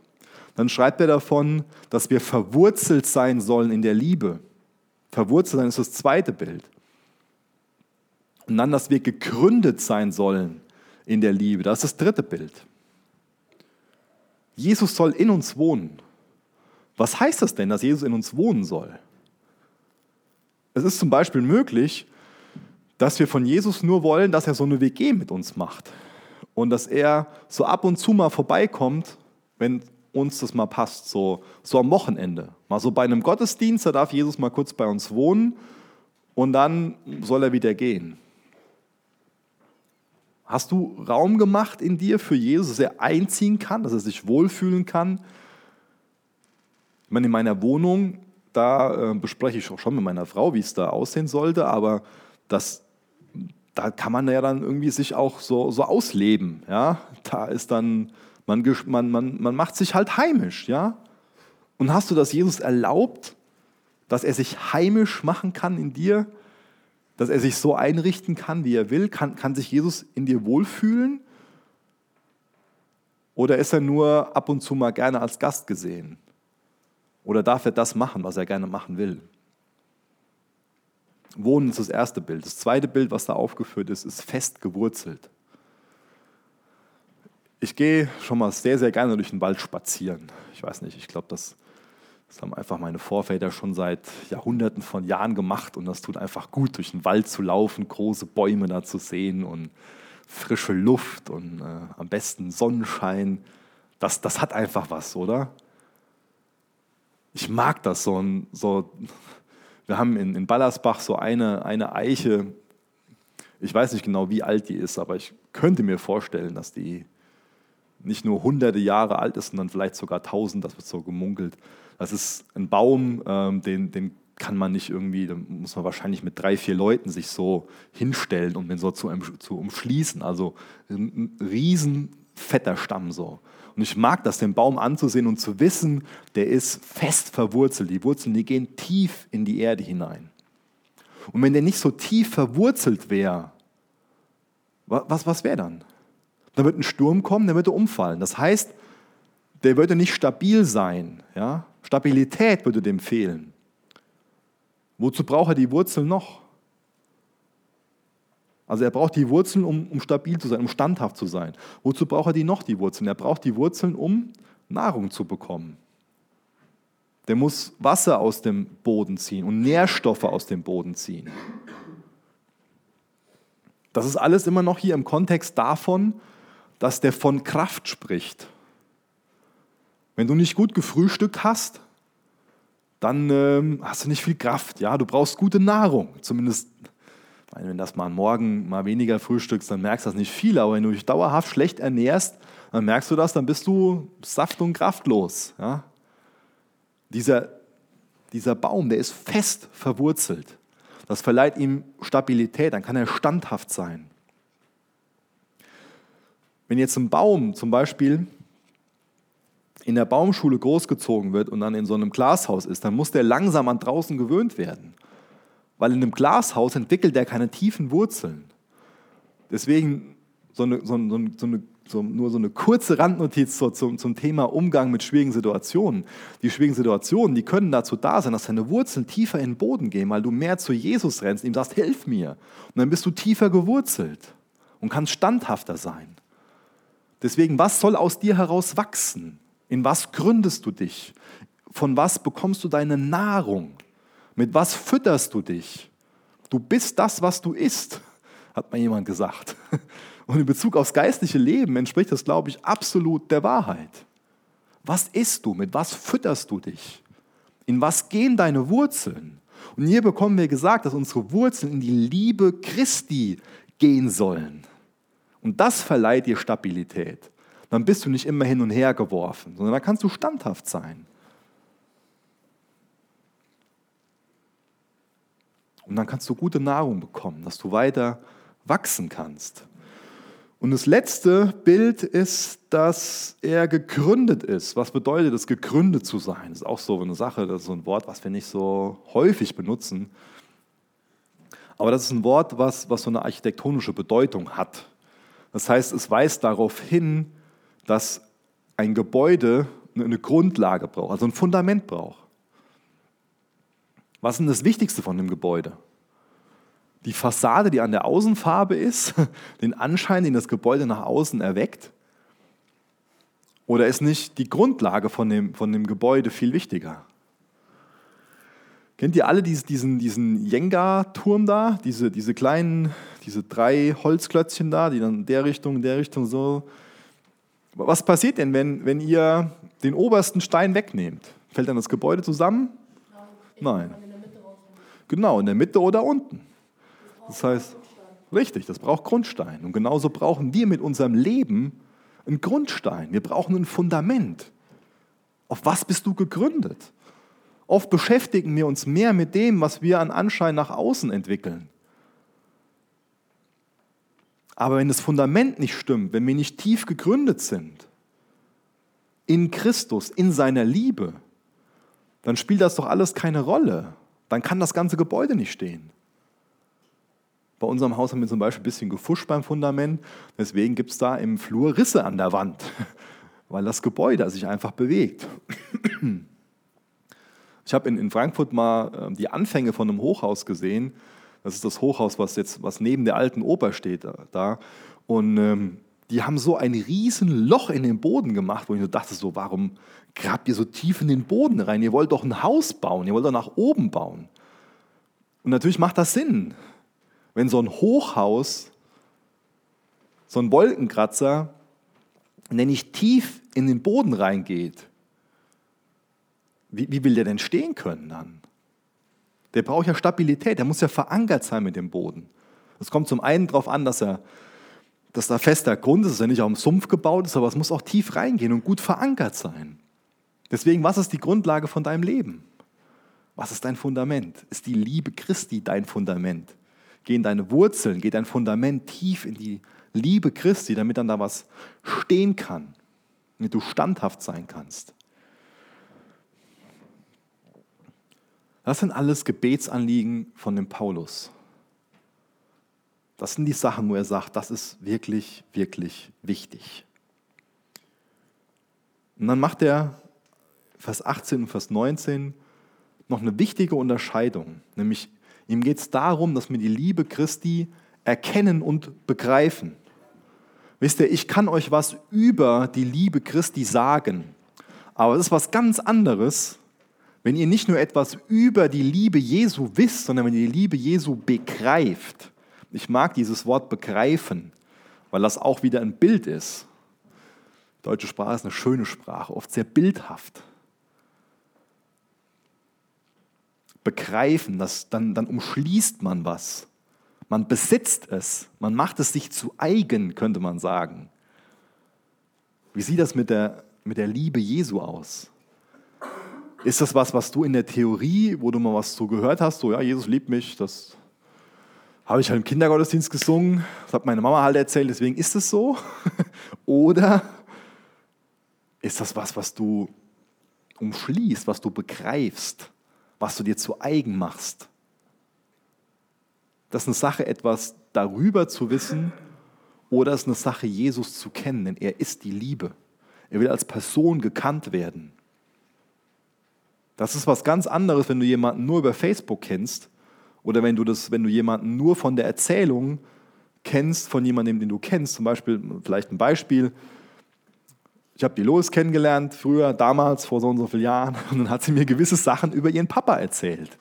Dann schreibt er davon, dass wir verwurzelt sein sollen in der Liebe. Verwurzelt sein ist das zweite Bild. Und dann, dass wir gegründet sein sollen in der Liebe. Das ist das dritte Bild. Jesus soll in uns wohnen. Was heißt das denn, dass Jesus in uns wohnen soll? Es ist zum Beispiel möglich, dass wir von Jesus nur wollen, dass er so eine WG mit uns macht und dass er so ab und zu mal vorbeikommt, wenn uns das mal passt, so, so am Wochenende. Mal so bei einem Gottesdienst, da darf Jesus mal kurz bei uns wohnen und dann soll er wieder gehen. Hast du Raum gemacht in dir für Jesus, dass er einziehen kann, dass er sich wohlfühlen kann? Ich meine, in meiner Wohnung, da äh, bespreche ich auch schon mit meiner Frau, wie es da aussehen sollte, aber das, da kann man ja dann irgendwie sich auch so, so ausleben. Ja? Da ist dann, man, man, man, man macht sich halt heimisch. Ja? Und hast du das Jesus erlaubt, dass er sich heimisch machen kann in dir? dass er sich so einrichten kann, wie er will? Kann, kann sich Jesus in dir wohlfühlen? Oder ist er nur ab und zu mal gerne als Gast gesehen? Oder darf er das machen, was er gerne machen will? Wohnen ist das erste Bild. Das zweite Bild, was da aufgeführt ist, ist fest gewurzelt. Ich gehe schon mal sehr, sehr gerne durch den Wald spazieren. Ich weiß nicht, ich glaube, das das haben einfach meine Vorväter schon seit Jahrhunderten von Jahren gemacht und das tut einfach gut, durch den Wald zu laufen, große Bäume da zu sehen und frische Luft und äh, am besten Sonnenschein. Das, das hat einfach was, oder? Ich mag das so. so wir haben in, in Ballersbach so eine, eine Eiche, ich weiß nicht genau, wie alt die ist, aber ich könnte mir vorstellen, dass die nicht nur hunderte Jahre alt ist, sondern vielleicht sogar tausend, das wird so gemunkelt. Das ist ein Baum, ähm, den, den kann man nicht irgendwie, da muss man wahrscheinlich mit drei, vier Leuten sich so hinstellen, um den so zu, zu umschließen. Also ein riesen fetter Stamm so. Und ich mag das, den Baum anzusehen und zu wissen, der ist fest verwurzelt. Die Wurzeln, die gehen tief in die Erde hinein. Und wenn der nicht so tief verwurzelt wäre, was, was wäre dann? Da wird ein Sturm kommen, der würde umfallen. Das heißt, der würde nicht stabil sein. Ja? Stabilität würde dem fehlen. Wozu braucht er die Wurzeln noch? Also er braucht die Wurzeln, um, um stabil zu sein, um standhaft zu sein. Wozu braucht er die noch, die Wurzeln? Er braucht die Wurzeln, um Nahrung zu bekommen. Der muss Wasser aus dem Boden ziehen und Nährstoffe aus dem Boden ziehen. Das ist alles immer noch hier im Kontext davon, dass der von Kraft spricht. Wenn du nicht gut gefrühstückt hast, dann ähm, hast du nicht viel Kraft. Ja, du brauchst gute Nahrung. Zumindest, wenn du das mal morgen mal weniger frühstückst, dann merkst du das nicht viel. Aber wenn du dich dauerhaft schlecht ernährst, dann merkst du das, dann bist du saft- und kraftlos. Ja? Dieser, dieser Baum, der ist fest verwurzelt. Das verleiht ihm Stabilität, dann kann er standhaft sein. Wenn jetzt ein Baum zum Beispiel in der Baumschule großgezogen wird und dann in so einem Glashaus ist, dann muss der langsam an draußen gewöhnt werden. Weil in einem Glashaus entwickelt er keine tiefen Wurzeln. Deswegen so eine, so, so, so eine, nur so eine kurze Randnotiz zum, zum Thema Umgang mit schwierigen Situationen. Die schwierigen Situationen, die können dazu da sein, dass deine Wurzeln tiefer in den Boden gehen, weil du mehr zu Jesus rennst, ihm sagst, hilf mir. Und dann bist du tiefer gewurzelt und kannst standhafter sein. Deswegen, was soll aus dir heraus wachsen? In was gründest du dich? von was bekommst du deine Nahrung? Mit was fütterst du dich? Du bist das, was du isst, hat mal jemand gesagt. Und in Bezug aufs geistliche Leben entspricht das, glaube ich, absolut der Wahrheit. Was isst du? Mit was fütterst du dich? In was gehen deine Wurzeln? Und hier bekommen wir gesagt, dass unsere Wurzeln in die Liebe Christi gehen sollen. Und das verleiht dir Stabilität. Dann bist du nicht immer hin und her geworfen, sondern da kannst du standhaft sein. Und dann kannst du gute Nahrung bekommen, dass du weiter wachsen kannst. Und das letzte Bild ist, dass er gegründet ist. Was bedeutet es, gegründet zu sein? Das ist auch so eine Sache, das ist so ein Wort, was wir nicht so häufig benutzen. Aber das ist ein Wort, was, was so eine architektonische Bedeutung hat. Das heißt, es weist darauf hin, dass ein Gebäude eine Grundlage braucht, also ein Fundament braucht. Was ist denn das Wichtigste von dem Gebäude? Die Fassade, die an der Außenfarbe ist, den Anschein, den das Gebäude nach außen erweckt? Oder ist nicht die Grundlage von dem, von dem Gebäude viel wichtiger? Kennt ihr alle diesen, diesen Jenga-Turm da? Diese, diese kleinen, diese drei Holzklötzchen da, die dann in der Richtung, in der Richtung so. Was passiert denn, wenn, wenn ihr den obersten Stein wegnehmt? Fällt dann das Gebäude zusammen? Nein. Genau, in der Mitte oder unten. Das heißt, richtig, das braucht Grundstein. Und genauso brauchen wir mit unserem Leben einen Grundstein. Wir brauchen ein Fundament. Auf was bist du gegründet? Oft beschäftigen wir uns mehr mit dem, was wir an Anschein nach außen entwickeln. Aber wenn das Fundament nicht stimmt, wenn wir nicht tief gegründet sind, in Christus, in seiner Liebe, dann spielt das doch alles keine Rolle. Dann kann das ganze Gebäude nicht stehen. Bei unserem Haus haben wir zum Beispiel ein bisschen gefuscht beim Fundament. Deswegen gibt es da im Flur Risse an der Wand, weil das Gebäude sich einfach bewegt. Ich habe in, in Frankfurt mal äh, die Anfänge von einem Hochhaus gesehen. Das ist das Hochhaus, was jetzt was neben der alten Oper steht da. Und ähm, die haben so ein riesen Loch in den Boden gemacht, wo ich so dachte, so, warum grabt ihr so tief in den Boden rein? Ihr wollt doch ein Haus bauen, ihr wollt doch nach oben bauen. Und natürlich macht das Sinn, wenn so ein Hochhaus, so ein Wolkenkratzer, der nicht tief in den Boden reingeht, wie, wie will der denn stehen können dann? Der braucht ja Stabilität, der muss ja verankert sein mit dem Boden. Es kommt zum einen darauf an, dass er dass da fester Grund ist, dass er nicht auf dem Sumpf gebaut ist, aber es muss auch tief reingehen und gut verankert sein. Deswegen, was ist die Grundlage von deinem Leben? Was ist dein Fundament? Ist die Liebe Christi dein Fundament? Gehen deine Wurzeln, geht dein Fundament tief in die Liebe Christi, damit dann da was stehen kann, damit du standhaft sein kannst. Das sind alles Gebetsanliegen von dem Paulus. Das sind die Sachen, wo er sagt, das ist wirklich, wirklich wichtig. Und dann macht er Vers 18 und Vers 19 noch eine wichtige Unterscheidung, nämlich ihm geht es darum, dass wir die Liebe Christi erkennen und begreifen. Wisst ihr, ich kann euch was über die Liebe Christi sagen, aber es ist was ganz anderes, wenn ihr nicht nur etwas über die Liebe Jesu wisst, sondern wenn ihr die Liebe Jesu begreift. Ich mag dieses Wort begreifen, weil das auch wieder ein Bild ist. Deutsche Sprache ist eine schöne Sprache, oft sehr bildhaft. Begreifen, das, dann, dann umschließt man was. Man besitzt es. Man macht es sich zu eigen, könnte man sagen. Wie sieht das mit der, mit der Liebe Jesu aus? Ist das was, was du in der Theorie, wo du mal was so gehört hast, so ja, Jesus liebt mich, das habe ich halt im Kindergottesdienst gesungen, das hat meine Mama halt erzählt, deswegen ist es so? Oder ist das was, was du umschließt, was du begreifst, was du dir zu eigen machst? Das ist eine Sache, etwas darüber zu wissen oder ist es eine Sache, Jesus zu kennen, denn er ist die Liebe. Er will als Person gekannt werden. Das ist was ganz anderes, wenn du jemanden nur über Facebook kennst oder wenn du, das, wenn du jemanden nur von der Erzählung kennst, von jemandem, den du kennst. Zum Beispiel, vielleicht ein Beispiel, ich habe die Lois kennengelernt, früher, damals, vor so und so vielen Jahren, und dann hat sie mir gewisse Sachen über ihren Papa erzählt.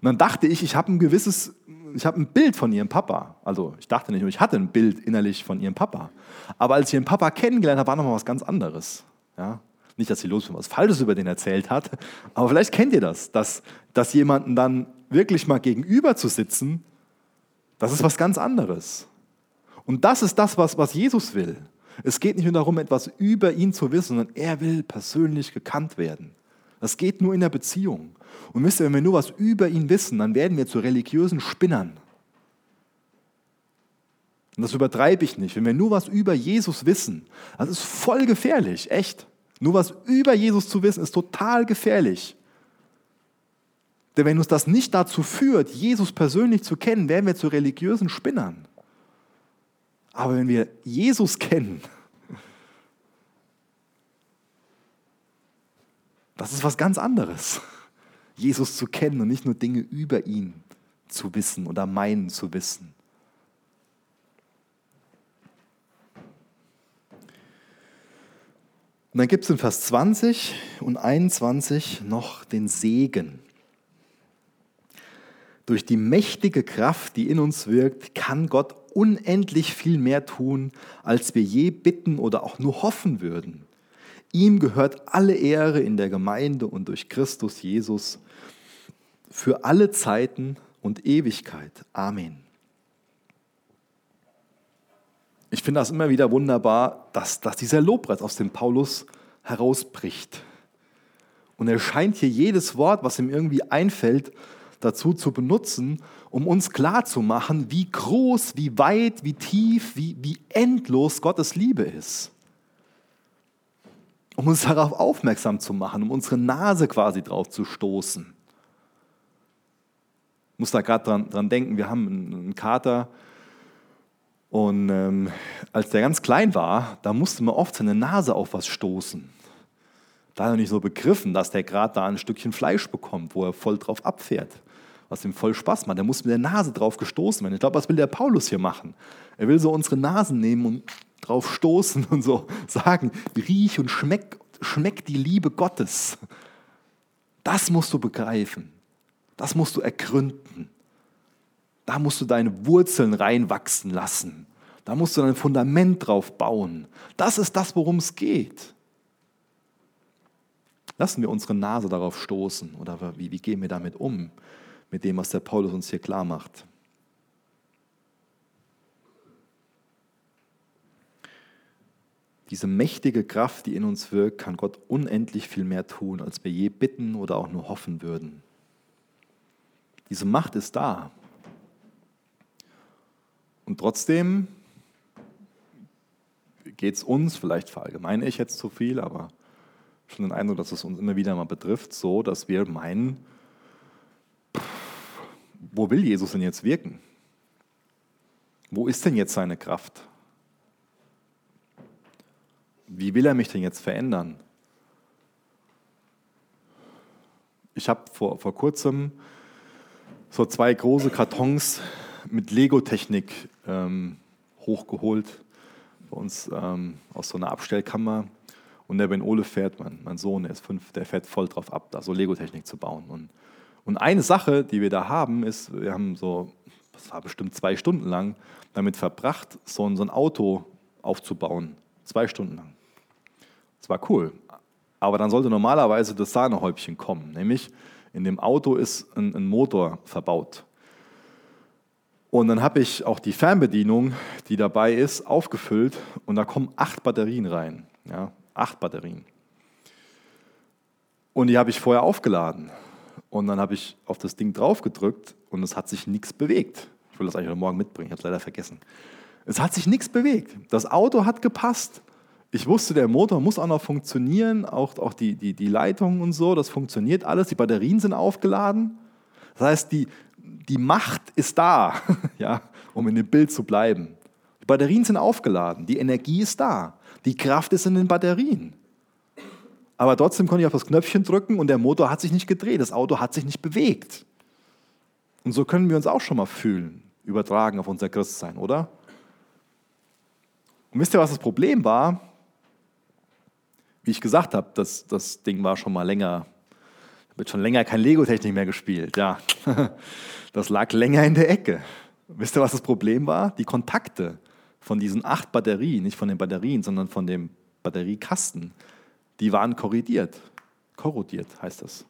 Und dann dachte ich, ich habe ein gewisses, ich habe ein Bild von ihrem Papa. Also ich dachte nicht, ich hatte ein Bild innerlich von ihrem Papa. Aber als ich ihren Papa kennengelernt habe, war nochmal was ganz anderes. Ja? Nicht, dass sie los was Falsches über den erzählt hat, aber vielleicht kennt ihr das, dass, dass jemanden dann wirklich mal gegenüber zu sitzen, das ist was ganz anderes. Und das ist das, was, was Jesus will. Es geht nicht nur darum, etwas über ihn zu wissen, sondern er will persönlich gekannt werden. Das geht nur in der Beziehung. Und wisst ihr, wenn wir nur was über ihn wissen, dann werden wir zu religiösen Spinnern. Und das übertreibe ich nicht. Wenn wir nur was über Jesus wissen, das ist voll gefährlich, echt. Nur was über Jesus zu wissen, ist total gefährlich. Denn wenn uns das nicht dazu führt, Jesus persönlich zu kennen, werden wir zu religiösen Spinnern. Aber wenn wir Jesus kennen, das ist was ganz anderes. Jesus zu kennen und nicht nur Dinge über ihn zu wissen oder meinen zu wissen. Und dann gibt es in Vers 20 und 21 noch den Segen. Durch die mächtige Kraft, die in uns wirkt, kann Gott unendlich viel mehr tun, als wir je bitten oder auch nur hoffen würden. Ihm gehört alle Ehre in der Gemeinde und durch Christus Jesus für alle Zeiten und Ewigkeit. Amen. Ich finde das immer wieder wunderbar, dass, dass dieser Lobpreis aus dem Paulus herausbricht. Und er scheint hier jedes Wort, was ihm irgendwie einfällt, dazu zu benutzen, um uns klarzumachen, wie groß, wie weit, wie tief, wie, wie endlos Gottes Liebe ist. Um uns darauf aufmerksam zu machen, um unsere Nase quasi drauf zu stoßen. Ich muss da gerade dran, dran denken, wir haben einen Kater und ähm, als der ganz klein war, da musste man oft seine Nase auf was stoßen. Da hat er nicht so begriffen, dass der gerade da ein Stückchen Fleisch bekommt, wo er voll drauf abfährt was ihm voll Spaß macht. Er muss mit der Nase drauf gestoßen werden. Ich glaube, was will der Paulus hier machen? Er will so unsere Nasen nehmen und drauf stoßen und so sagen, riech und schmeck, schmeck die Liebe Gottes. Das musst du begreifen. Das musst du ergründen. Da musst du deine Wurzeln reinwachsen lassen. Da musst du dein Fundament drauf bauen. Das ist das, worum es geht. Lassen wir unsere Nase darauf stoßen oder wie, wie gehen wir damit um? Mit dem, was der Paulus uns hier klar macht. Diese mächtige Kraft, die in uns wirkt, kann Gott unendlich viel mehr tun, als wir je bitten oder auch nur hoffen würden. Diese Macht ist da. Und trotzdem geht es uns, vielleicht verallgemeine ich jetzt zu viel, aber schon den Eindruck, dass es uns immer wieder mal betrifft, so, dass wir meinen, wo will Jesus denn jetzt wirken? Wo ist denn jetzt seine Kraft? Wie will er mich denn jetzt verändern? Ich habe vor, vor kurzem so zwei große Kartons mit Lego-Technik ähm, hochgeholt, bei uns ähm, aus so einer Abstellkammer. Und der Ben Ole fährt, mein, mein Sohn, der ist fünf, der fährt voll drauf ab, da so Lego-Technik zu bauen. Und und eine Sache, die wir da haben, ist, wir haben so, das war bestimmt zwei Stunden lang, damit verbracht, so ein, so ein Auto aufzubauen. Zwei Stunden lang. Das war cool. Aber dann sollte normalerweise das Sahnehäubchen kommen. Nämlich in dem Auto ist ein, ein Motor verbaut. Und dann habe ich auch die Fernbedienung, die dabei ist, aufgefüllt und da kommen acht Batterien rein. Ja, acht Batterien. Und die habe ich vorher aufgeladen. Und dann habe ich auf das Ding drauf gedrückt und es hat sich nichts bewegt. Ich will das eigentlich heute Morgen mitbringen, ich habe es leider vergessen. Es hat sich nichts bewegt. Das Auto hat gepasst. Ich wusste, der Motor muss auch noch funktionieren, auch, auch die, die, die Leitungen und so, das funktioniert alles. Die Batterien sind aufgeladen. Das heißt, die, die Macht ist da, ja, um in dem Bild zu bleiben. Die Batterien sind aufgeladen, die Energie ist da, die Kraft ist in den Batterien. Aber trotzdem konnte ich auf das Knöpfchen drücken und der Motor hat sich nicht gedreht, das Auto hat sich nicht bewegt. Und so können wir uns auch schon mal fühlen, übertragen auf unser Christsein, oder? Und wisst ihr, was das Problem war? wie ich gesagt habe, das, das Ding war schon mal länger, wird schon länger kein Lego-Technik mehr gespielt. Ja, das lag länger in der Ecke. Wisst ihr, was das Problem war? Die Kontakte von diesen acht Batterien, nicht von den Batterien, sondern von dem Batteriekasten, die waren korrodiert. Korrodiert heißt das.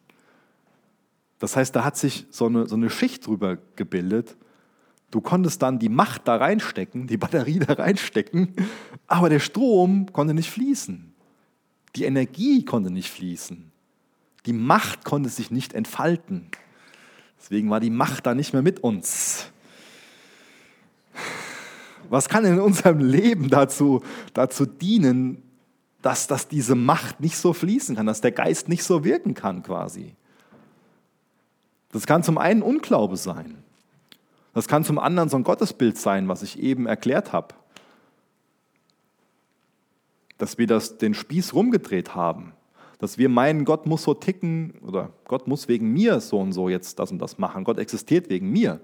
Das heißt, da hat sich so eine, so eine Schicht drüber gebildet. Du konntest dann die Macht da reinstecken, die Batterie da reinstecken, aber der Strom konnte nicht fließen. Die Energie konnte nicht fließen. Die Macht konnte sich nicht entfalten. Deswegen war die Macht da nicht mehr mit uns. Was kann in unserem Leben dazu, dazu dienen, dass, dass diese Macht nicht so fließen kann, dass der Geist nicht so wirken kann quasi? Das kann zum einen Unglaube sein. Das kann zum anderen so ein Gottesbild sein, was ich eben erklärt habe. Dass wir das, den Spieß rumgedreht haben. Dass wir meinen, Gott muss so ticken oder Gott muss wegen mir so und so jetzt das und das machen. Gott existiert wegen mir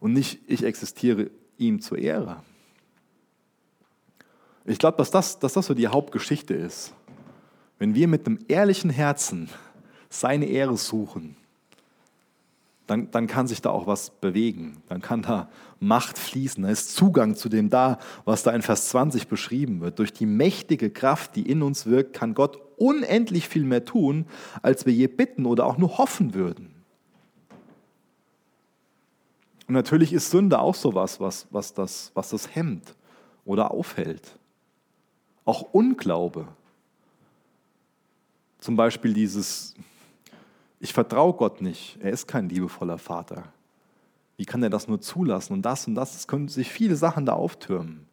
und nicht ich existiere ihm zur Ehre. Ich glaube, dass das, dass das so die Hauptgeschichte ist. Wenn wir mit einem ehrlichen Herzen seine Ehre suchen, dann, dann kann sich da auch was bewegen. Dann kann da Macht fließen. Da ist Zugang zu dem da, was da in Vers 20 beschrieben wird. Durch die mächtige Kraft, die in uns wirkt, kann Gott unendlich viel mehr tun, als wir je bitten oder auch nur hoffen würden. Und natürlich ist Sünde auch sowas, was, was, das, was das hemmt oder aufhält. Auch Unglaube. Zum Beispiel dieses, ich vertraue Gott nicht. Er ist kein liebevoller Vater. Wie kann er das nur zulassen? Und das und das, es können sich viele Sachen da auftürmen.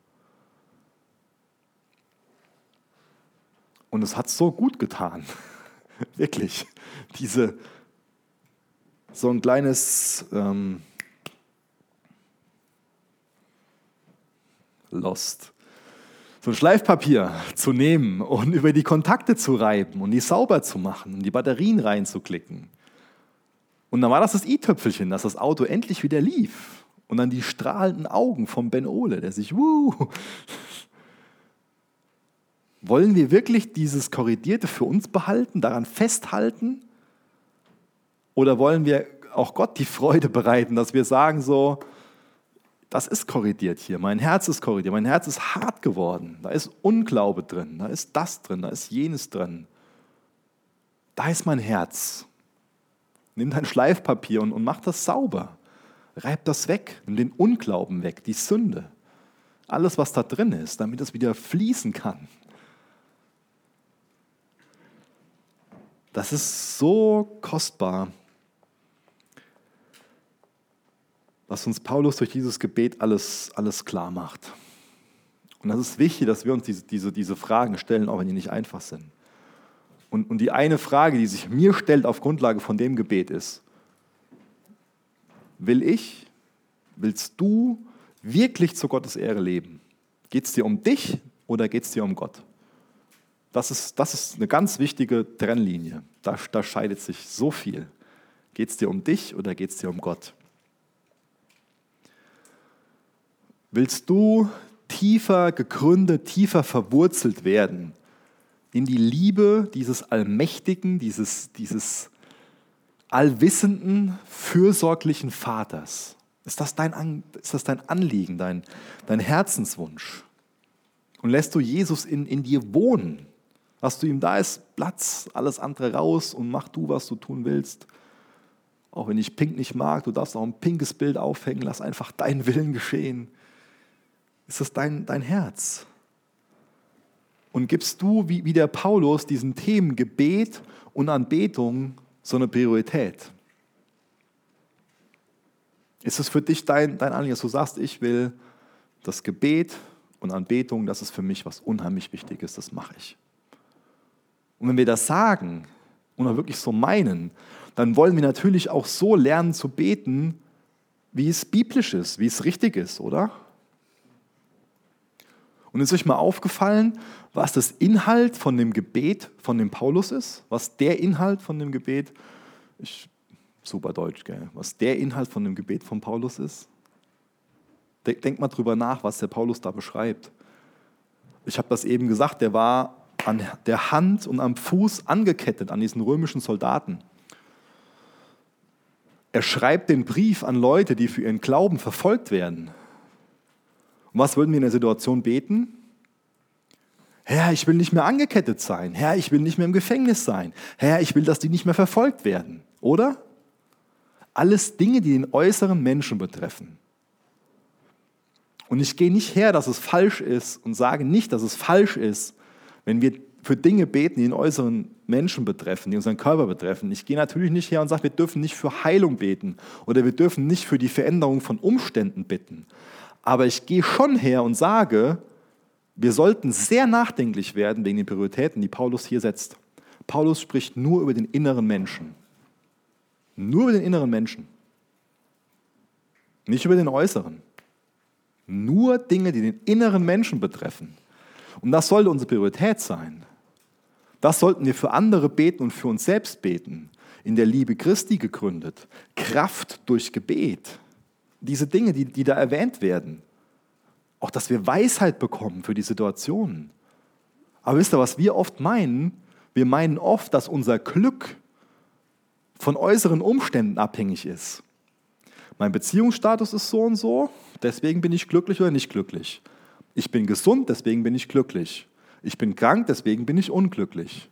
Und es hat so gut getan. Wirklich. Diese, so ein kleines ähm, Lost so ein Schleifpapier zu nehmen und über die Kontakte zu reiben und die sauber zu machen und die Batterien reinzuklicken. Und dann war das das i-Töpfelchen, dass das Auto endlich wieder lief. Und dann die strahlenden Augen vom Ben Ole, der sich, wuh. Wollen wir wirklich dieses Korrigierte für uns behalten, daran festhalten? Oder wollen wir auch Gott die Freude bereiten, dass wir sagen so, das ist korrigiert hier. Mein Herz ist korrigiert. Mein Herz ist hart geworden. Da ist Unglaube drin. Da ist das drin. Da ist jenes drin. Da ist mein Herz. Nimm dein Schleifpapier und, und mach das sauber. Reib das weg. Nimm den Unglauben weg, die Sünde. Alles, was da drin ist, damit es wieder fließen kann. Das ist so kostbar was uns Paulus durch dieses Gebet alles, alles klar macht. Und das ist wichtig, dass wir uns diese, diese, diese Fragen stellen, auch wenn die nicht einfach sind. Und, und die eine Frage, die sich mir stellt auf Grundlage von dem Gebet ist, will ich, willst du wirklich zu Gottes Ehre leben? Geht es dir um dich oder geht es dir um Gott? Das ist, das ist eine ganz wichtige Trennlinie. Da, da scheidet sich so viel. Geht es dir um dich oder geht es dir um Gott? Willst du tiefer gegründet, tiefer verwurzelt werden in die Liebe dieses allmächtigen, dieses, dieses allwissenden, fürsorglichen Vaters? Ist das dein, ist das dein Anliegen, dein, dein Herzenswunsch? Und lässt du Jesus in, in dir wohnen? Hast du ihm da ist Platz, alles andere raus und mach du, was du tun willst? Auch wenn ich pink nicht mag, du darfst auch ein pinkes Bild aufhängen, lass einfach deinen Willen geschehen. Ist das dein, dein Herz? Und gibst du, wie, wie der Paulus, diesen Themen Gebet und Anbetung so eine Priorität? Ist es für dich dein, dein Anliegen, dass du sagst, ich will das Gebet und Anbetung, das ist für mich was unheimlich Wichtiges, das mache ich. Und wenn wir das sagen und auch wirklich so meinen, dann wollen wir natürlich auch so lernen zu beten, wie es biblisch ist, wie es richtig ist, oder? Und ist euch mal aufgefallen, was das Inhalt von dem Gebet von dem Paulus ist? Was der Inhalt von dem Gebet, ich, super Deutsch, gell? was der Inhalt von dem Gebet von Paulus ist? Denkt mal drüber nach, was der Paulus da beschreibt. Ich habe das eben gesagt, der war an der Hand und am Fuß angekettet an diesen römischen Soldaten. Er schreibt den Brief an Leute, die für ihren Glauben verfolgt werden. Und was würden wir in der Situation beten? Herr, ich will nicht mehr angekettet sein. Herr, ich will nicht mehr im Gefängnis sein. Herr, ich will, dass die nicht mehr verfolgt werden. Oder? Alles Dinge, die den äußeren Menschen betreffen. Und ich gehe nicht her, dass es falsch ist und sage nicht, dass es falsch ist, wenn wir für Dinge beten, die den äußeren Menschen betreffen, die unseren Körper betreffen. Ich gehe natürlich nicht her und sage, wir dürfen nicht für Heilung beten oder wir dürfen nicht für die Veränderung von Umständen bitten. Aber ich gehe schon her und sage, wir sollten sehr nachdenklich werden wegen den Prioritäten, die Paulus hier setzt. Paulus spricht nur über den inneren Menschen. Nur über den inneren Menschen. Nicht über den äußeren. Nur Dinge, die den inneren Menschen betreffen. Und das sollte unsere Priorität sein. Das sollten wir für andere beten und für uns selbst beten. In der Liebe Christi gegründet. Kraft durch Gebet. Diese Dinge, die, die da erwähnt werden. Auch, dass wir Weisheit bekommen für die Situationen. Aber wisst ihr, was wir oft meinen? Wir meinen oft, dass unser Glück von äußeren Umständen abhängig ist. Mein Beziehungsstatus ist so und so, deswegen bin ich glücklich oder nicht glücklich. Ich bin gesund, deswegen bin ich glücklich. Ich bin krank, deswegen bin ich unglücklich.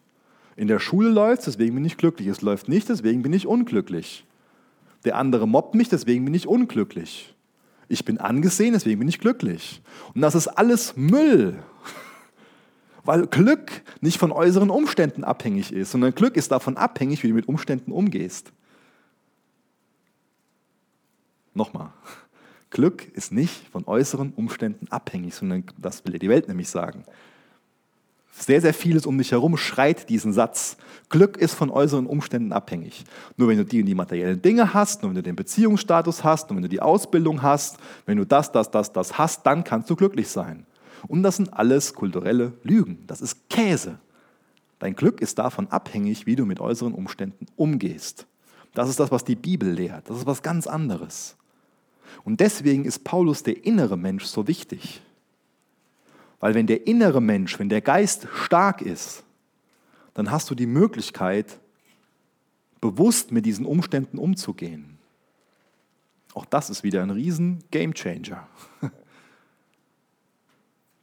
In der Schule läuft es, deswegen bin ich glücklich. Es läuft nicht, deswegen bin ich unglücklich. Der andere mobbt mich, deswegen bin ich unglücklich. Ich bin angesehen, deswegen bin ich glücklich. Und das ist alles Müll. Weil Glück nicht von äußeren Umständen abhängig ist, sondern Glück ist davon abhängig, wie du mit Umständen umgehst. Nochmal. Glück ist nicht von äußeren Umständen abhängig, sondern das will dir die Welt nämlich sagen. Sehr, sehr vieles um dich herum schreit diesen Satz. Glück ist von äußeren Umständen abhängig. Nur wenn du die und die materiellen Dinge hast, nur wenn du den Beziehungsstatus hast, nur wenn du die Ausbildung hast, wenn du das, das, das, das hast, dann kannst du glücklich sein. Und das sind alles kulturelle Lügen. Das ist Käse. Dein Glück ist davon abhängig, wie du mit äußeren Umständen umgehst. Das ist das, was die Bibel lehrt. Das ist was ganz anderes. Und deswegen ist Paulus der innere Mensch so wichtig. Weil wenn der innere Mensch, wenn der Geist stark ist, dann hast du die Möglichkeit, bewusst mit diesen Umständen umzugehen. Auch das ist wieder ein riesen Gamechanger.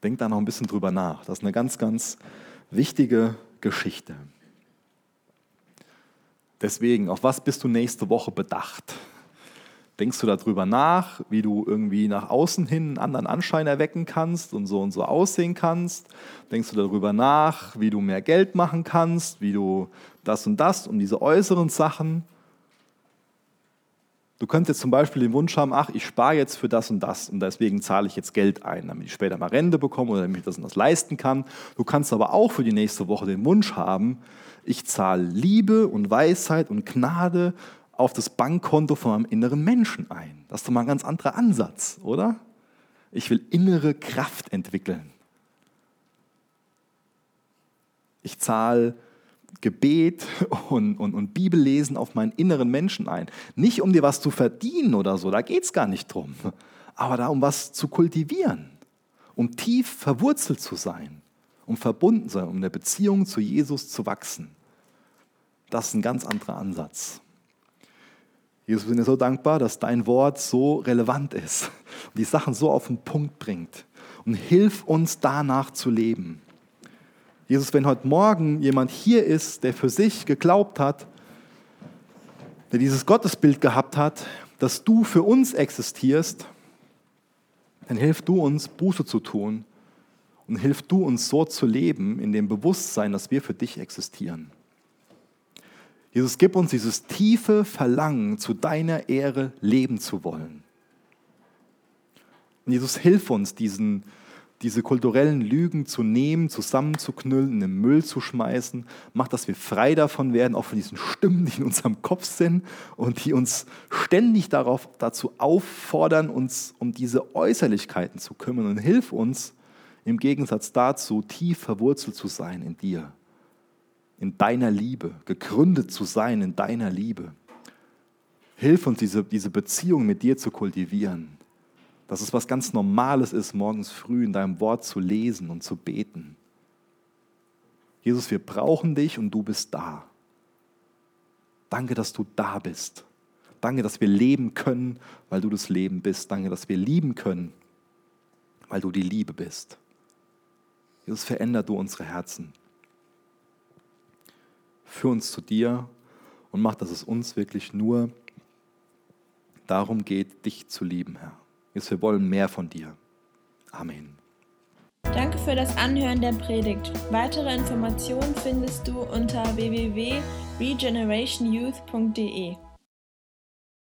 Denk da noch ein bisschen drüber nach. Das ist eine ganz, ganz wichtige Geschichte. Deswegen, auf was bist du nächste Woche bedacht? Denkst du darüber nach, wie du irgendwie nach außen hin einen anderen Anschein erwecken kannst und so und so aussehen kannst? Denkst du darüber nach, wie du mehr Geld machen kannst, wie du das und das und diese äußeren Sachen? Du könntest zum Beispiel den Wunsch haben, ach, ich spare jetzt für das und das und deswegen zahle ich jetzt Geld ein, damit ich später mal Rente bekomme oder damit ich das und das leisten kann. Du kannst aber auch für die nächste Woche den Wunsch haben, ich zahle Liebe und Weisheit und Gnade auf das Bankkonto von meinem inneren Menschen ein. Das ist doch mal ein ganz anderer Ansatz, oder? Ich will innere Kraft entwickeln. Ich zahle Gebet und, und, und Bibellesen auf meinen inneren Menschen ein. Nicht um dir was zu verdienen oder so, da geht es gar nicht drum. Aber da um was zu kultivieren, um tief verwurzelt zu sein, um verbunden zu sein, um in der Beziehung zu Jesus zu wachsen. Das ist ein ganz anderer Ansatz. Jesus, wir sind dir so dankbar, dass dein Wort so relevant ist und die Sachen so auf den Punkt bringt. Und hilf uns danach zu leben. Jesus, wenn heute Morgen jemand hier ist, der für sich geglaubt hat, der dieses Gottesbild gehabt hat, dass du für uns existierst, dann hilf du uns, Buße zu tun und hilf du uns so zu leben, in dem Bewusstsein, dass wir für dich existieren. Jesus, gib uns dieses tiefe Verlangen, zu deiner Ehre leben zu wollen. Und Jesus, hilf uns, diesen, diese kulturellen Lügen zu nehmen, zusammenzuknüllen, in den Müll zu schmeißen. Mach, dass wir frei davon werden, auch von diesen Stimmen, die in unserem Kopf sind und die uns ständig darauf, dazu auffordern, uns um diese Äußerlichkeiten zu kümmern. Und hilf uns, im Gegensatz dazu, tief verwurzelt zu sein in dir, in deiner Liebe, gegründet zu sein in deiner Liebe. Hilf uns, diese, diese Beziehung mit dir zu kultivieren dass es was ganz Normales ist, morgens früh in deinem Wort zu lesen und zu beten. Jesus, wir brauchen dich und du bist da. Danke, dass du da bist. Danke, dass wir leben können, weil du das Leben bist. Danke, dass wir lieben können, weil du die Liebe bist. Jesus, veränder du unsere Herzen. Führ uns zu dir und mach, dass es uns wirklich nur darum geht, dich zu lieben, Herr. Jesus, wir wollen mehr von dir. Amen. Danke für das Anhören der Predigt. Weitere Informationen findest du unter www.regenerationyouth.de.